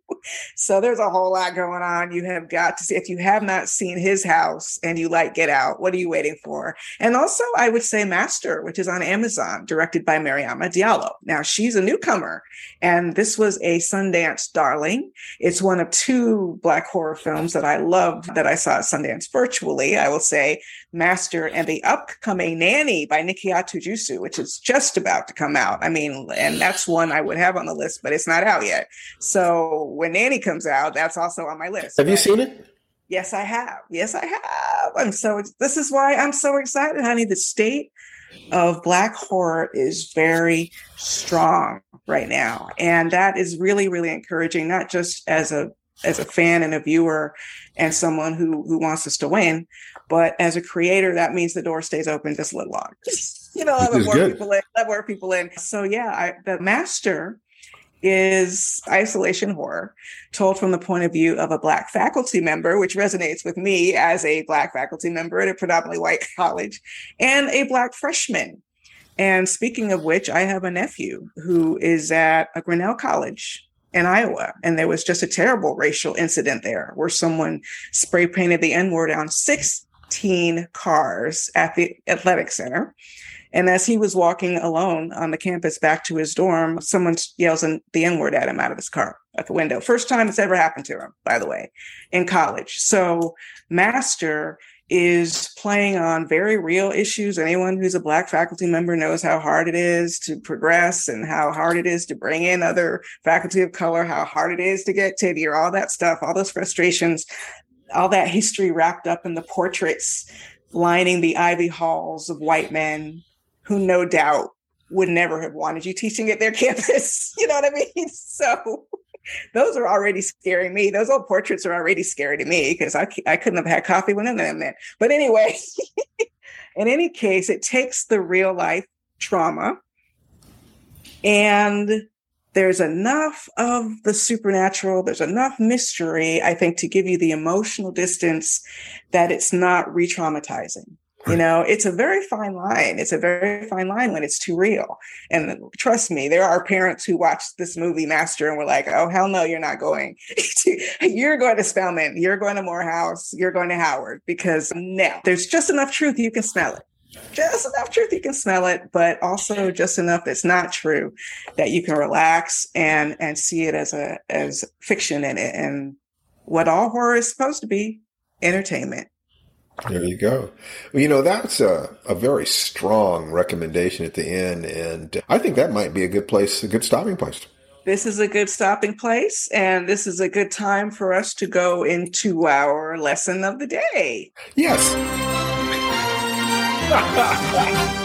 so there's a whole lot going on. You have got to see if you have not seen his house and you like Get Out, what are you waiting for? And also I would say Master, which is on Amazon, directed by Mariama Diallo. Now she's a newcomer and this was a Sundance darling. It's one of two black horror films that I love that I saw at Sundance virtually. I will say Master and the upcoming Nanny by Nikyatu Jusu, which is just about to come out. I mean, and that's one I would have on the list, but it's not out yet. So when Nanny comes out, that's also on my list. Have you seen it? Yes, I have. Yes, I have. I'm so this is why I'm so excited, honey. The state of black horror is very strong right now. And that is really, really encouraging, not just as a as a fan and a viewer and someone who who wants us to win, but as a creator, that means the door stays open just a little longer. you know, let more good. people in, let more people in. So yeah, I, the master is isolation horror told from the point of view of a black faculty member which resonates with me as a black faculty member at a predominantly white <laughs> college and a black freshman. And speaking of which i have a nephew who is at a grinnell college in iowa and there was just a terrible racial incident there where someone spray painted the n-word on 16 cars at the athletic center and as he was walking alone on the campus back to his dorm, someone yells in the N word at him out of his car at the window. First time it's ever happened to him, by the way, in college. So, Master is playing on very real issues. Anyone who's a Black faculty member knows how hard it is to progress and how hard it is to bring in other faculty of color, how hard it is to get tenure, all that stuff, all those frustrations, all that history wrapped up in the portraits lining the Ivy halls of white men who no doubt would never have wanted you teaching at their <laughs> campus. You know what I mean? <laughs> So those are already scaring me. Those old portraits are already scary to me because I, I couldn't have had coffee with them then. But anyway, <laughs> in any case, it takes the real life trauma and there's enough of the supernatural, there's enough mystery, I think, to give you the emotional distance that it's not re traumatizing. You know, it's a very fine line. It's a very fine line when it's too real. And trust me, there are parents who watched this movie Master and were like, "Oh hell no, you're not going. <laughs> you're going to Spelman. You're going to Morehouse. You're going to Howard." Because now there's just enough truth you can smell it. Just enough truth you can smell it, but also just enough that's not true that you can relax and and see it as a as fiction and and what all horror is supposed to be entertainment. There you go. Well, you know, that's a, a very strong recommendation at the end. And I think that might be a good place, a good stopping place. This is a good stopping place. And this is a good time for us to go into our lesson of the day. Yes. <laughs>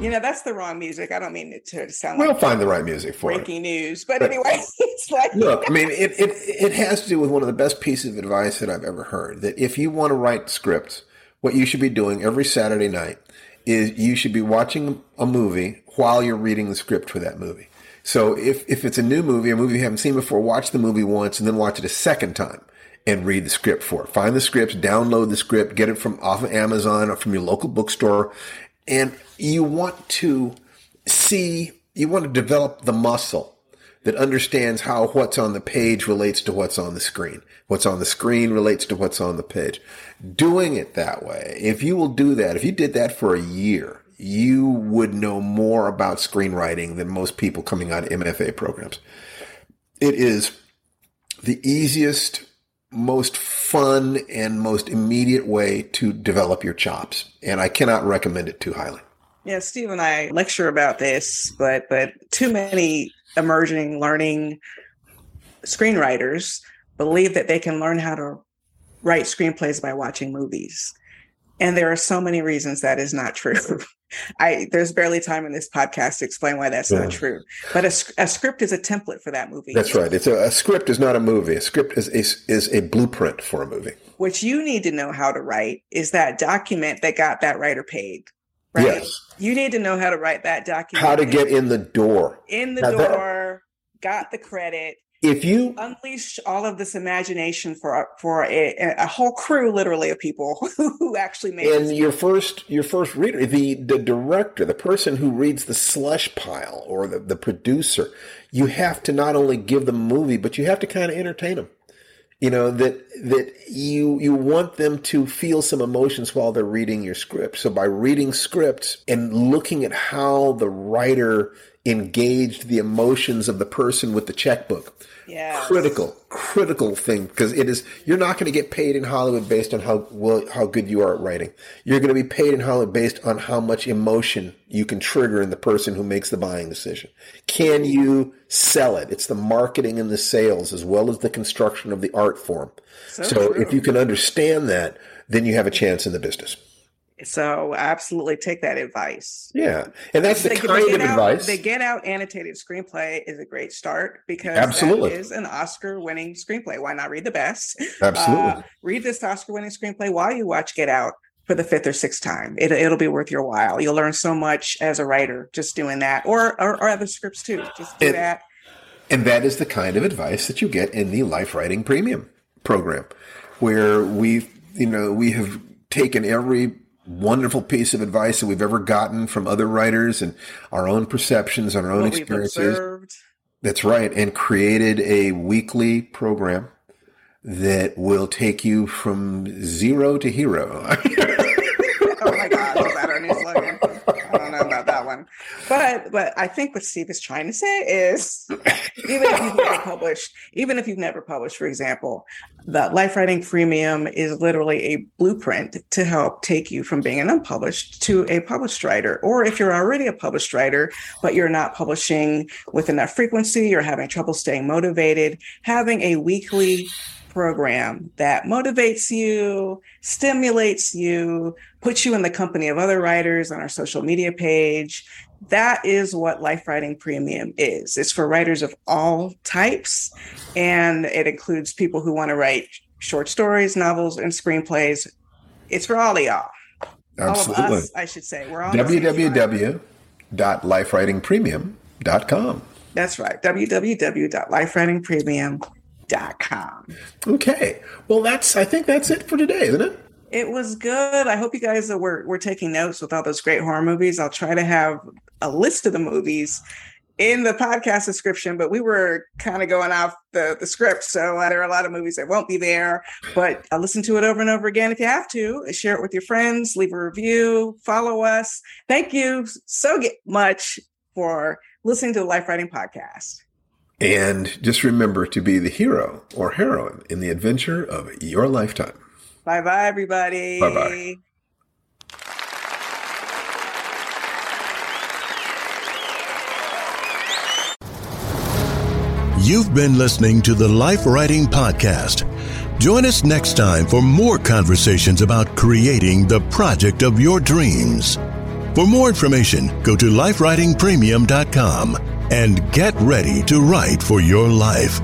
You know, that's the wrong music. I don't mean it to sound we'll like find the right music for breaking it. news. But, but anyway, <laughs> it's like Look, I mean it, it it has to do with one of the best pieces of advice that I've ever heard. That if you want to write scripts, what you should be doing every Saturday night is you should be watching a movie while you're reading the script for that movie. So if, if it's a new movie, a movie you haven't seen before, watch the movie once and then watch it a second time and read the script for it. Find the scripts, download the script, get it from off of Amazon or from your local bookstore. And you want to see, you want to develop the muscle that understands how what's on the page relates to what's on the screen. What's on the screen relates to what's on the page. Doing it that way, if you will do that, if you did that for a year, you would know more about screenwriting than most people coming out of MFA programs. It is the easiest, most fun, and most immediate way to develop your chops. And I cannot recommend it too highly. Yeah, Steve and I lecture about this, but but too many emerging learning screenwriters believe that they can learn how to write screenplays by watching movies. And there are so many reasons that is not true. <laughs> I there's barely time in this podcast to explain why that's yeah. not true. But a, a, script is a template for that movie. That's right. It's a, a script is not a movie. A script is, is is a blueprint for a movie. What you need to know how to write is that document that got that writer paid. Right? Yes. You need to know how to write that document. How to get in the door. In the now door, that, got the credit. If you unleash all of this imagination for for a, a whole crew, literally of people <laughs> who actually made. And your first your first reader, the the director, the person who reads the slush pile, or the the producer, you have to not only give them a movie, but you have to kind of entertain them you know that that you you want them to feel some emotions while they're reading your script so by reading scripts and looking at how the writer engaged the emotions of the person with the checkbook. Yeah critical critical thing because it is you're not going to get paid in hollywood based on how well how good you are at writing. You're going to be paid in hollywood based on how much emotion you can trigger in the person who makes the buying decision. Can you sell it? It's the marketing and the sales as well as the construction of the art form. So, so if you can understand that then you have a chance in the business so absolutely take that advice. Yeah. And that's the, the kind of out, advice. The Get Out annotated screenplay is a great start because absolutely. is an Oscar winning screenplay. Why not read the best? Absolutely. Uh, read this Oscar winning screenplay while you watch Get Out for the fifth or sixth time. It, it'll be worth your while. You'll learn so much as a writer just doing that or, or, or other scripts too. Just do and, that. And that is the kind of advice that you get in the Life Writing Premium program where we've, you know, we have taken every wonderful piece of advice that we've ever gotten from other writers and our own perceptions and our own what experiences. That's right. And created a weekly program that will take you from zero to hero. <laughs> oh my God. Is that our new slogan? I don't know that one. But but I think what Steve is trying to say is even if you've never published, even if you've never published, for example, the Life Writing Premium is literally a blueprint to help take you from being an unpublished to a published writer. Or if you're already a published writer, but you're not publishing with enough frequency, you're having trouble staying motivated, having a weekly program that motivates you, stimulates you, puts you in the company of other writers on our social media page. That is what Life Writing Premium is. It's for writers of all types, and it includes people who want to write short stories, novels, and screenplays. It's for all of y'all. Absolutely. All of us, I should say. We're on www.lifewritingpremium.com. That's right. www.lifewritingpremium.com. Okay. Well, that's, I think that's it for today, isn't it? It was good. I hope you guys were, were taking notes with all those great horror movies. I'll try to have a list of the movies in the podcast description, but we were kind of going off the, the script. So uh, there are a lot of movies that won't be there, but uh, listen to it over and over again if you have to. Share it with your friends, leave a review, follow us. Thank you so much for listening to the Life Writing Podcast. And just remember to be the hero or heroine in the adventure of your lifetime. Bye bye, everybody. Bye bye. You've been listening to the Life Writing Podcast. Join us next time for more conversations about creating the project of your dreams. For more information, go to lifewritingpremium.com and get ready to write for your life.